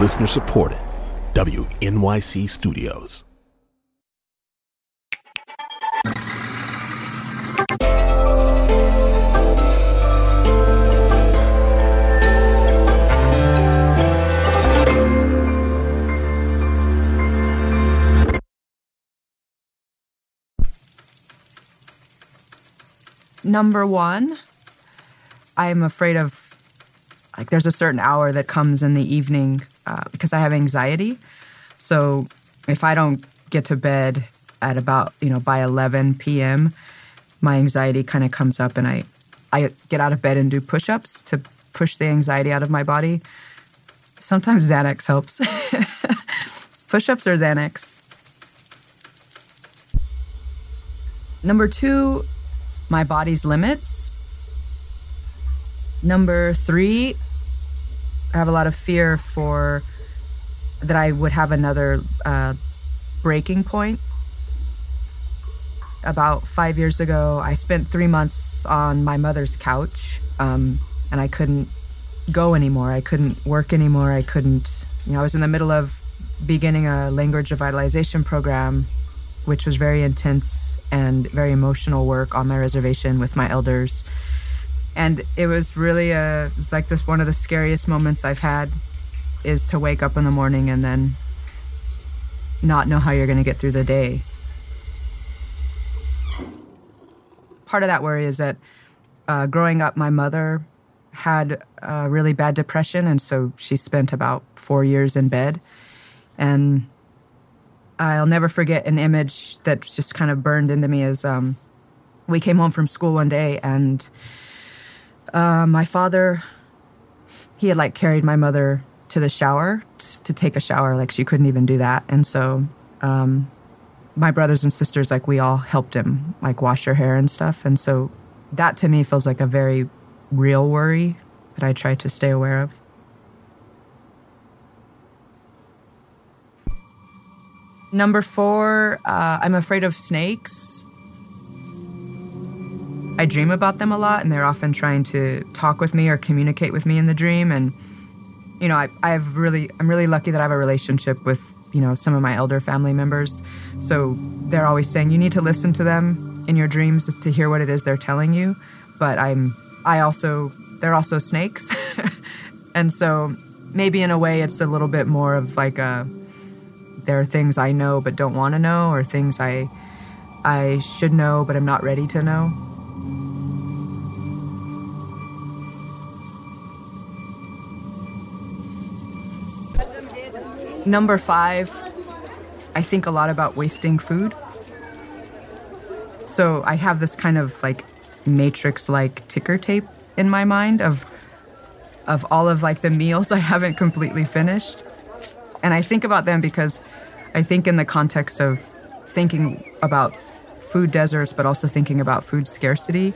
Listener supported. WNYC Studios. Number one, I'm afraid of like there's a certain hour that comes in the evening uh, because I have anxiety. So if I don't get to bed at about you know by 11 p.m., my anxiety kind of comes up, and I I get out of bed and do push-ups to push the anxiety out of my body. Sometimes Xanax helps. push-ups or Xanax. Number two, my body's limits. Number three, I have a lot of fear for that I would have another uh, breaking point. About five years ago, I spent three months on my mother's couch, um, and I couldn't go anymore. I couldn't work anymore. I couldn't, you know, I was in the middle of beginning a language revitalization program which was very intense and very emotional work on my reservation with my elders. And it was really a, it's like this one of the scariest moments I've had is to wake up in the morning and then not know how you're going to get through the day. Part of that worry is that uh, growing up, my mother had a really bad depression, and so she spent about four years in bed. And I'll never forget an image that just kind of burned into me as um, we came home from school one day and uh, my father, he had like carried my mother to the shower to take a shower. Like she couldn't even do that. And so um, my brothers and sisters, like we all helped him like wash her hair and stuff. And so that to me feels like a very real worry that I try to stay aware of. Number four, uh, I'm afraid of snakes. I dream about them a lot, and they're often trying to talk with me or communicate with me in the dream. And you know, I, I've really, I'm really lucky that I have a relationship with you know some of my elder family members. So they're always saying you need to listen to them in your dreams to hear what it is they're telling you. But I'm, I also, they're also snakes, and so maybe in a way it's a little bit more of like a there are things I know but don't want to know, or things I I should know but I'm not ready to know. Number five, I think a lot about wasting food. So I have this kind of like matrix like ticker tape in my mind of of all of like the meals I haven't completely finished. And I think about them because I think in the context of thinking about food deserts, but also thinking about food scarcity.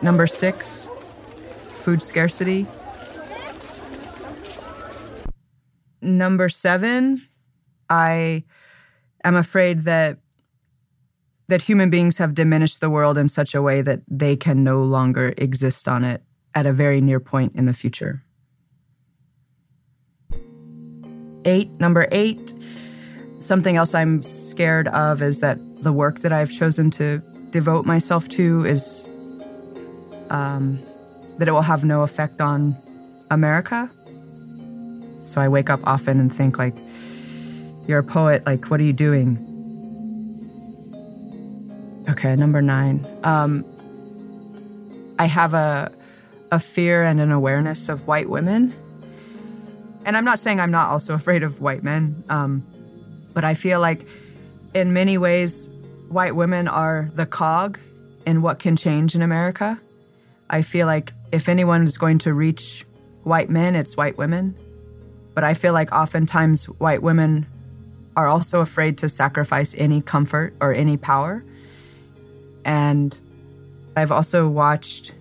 Number six, food scarcity. Number seven, I am afraid that that human beings have diminished the world in such a way that they can no longer exist on it at a very near point in the future. Eight, number eight, something else I'm scared of is that the work that I've chosen to devote myself to is um, that it will have no effect on America. So I wake up often and think like, you're a poet, like, what are you doing? Okay, number nine. Um, I have a, a fear and an awareness of white women and I'm not saying I'm not also afraid of white men, um, but I feel like in many ways, white women are the cog in what can change in America. I feel like if anyone is going to reach white men, it's white women. But I feel like oftentimes white women are also afraid to sacrifice any comfort or any power. And I've also watched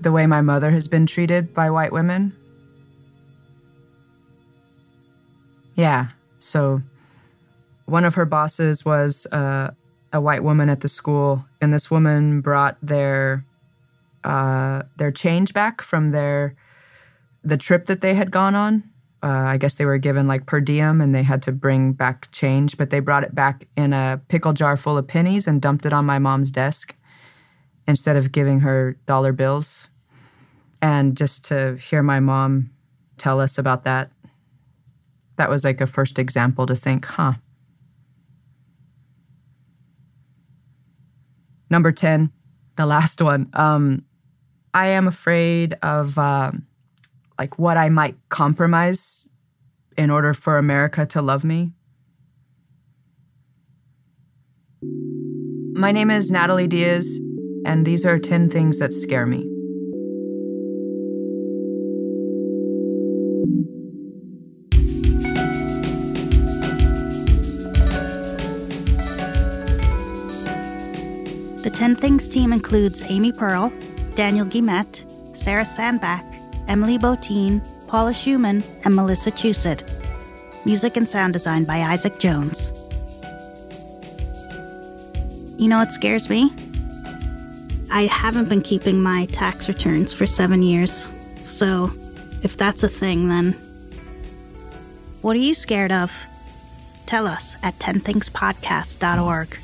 the way my mother has been treated by white women. Yeah. So one of her bosses was uh, a white woman at the school, and this woman brought their uh, their change back from their the trip that they had gone on. Uh, I guess they were given like per diem and they had to bring back change, but they brought it back in a pickle jar full of pennies and dumped it on my mom's desk instead of giving her dollar bills. And just to hear my mom tell us about that, that was like a first example to think, huh. Number 10, the last one. Um, I am afraid of. Uh, like what I might compromise in order for America to love me. My name is Natalie Diaz, and these are 10 things that scare me. The 10 Things team includes Amy Pearl, Daniel Guillemette, Sarah Sandbach, Emily Botein, Paula Szuchman, and Melissa Chusid. Music and sound design by Isaac Jones. You know what scares me? I haven't been keeping my tax returns for seven years. So, if that's a thing, then. What are you scared of? Tell us at 10thingspodcast.org.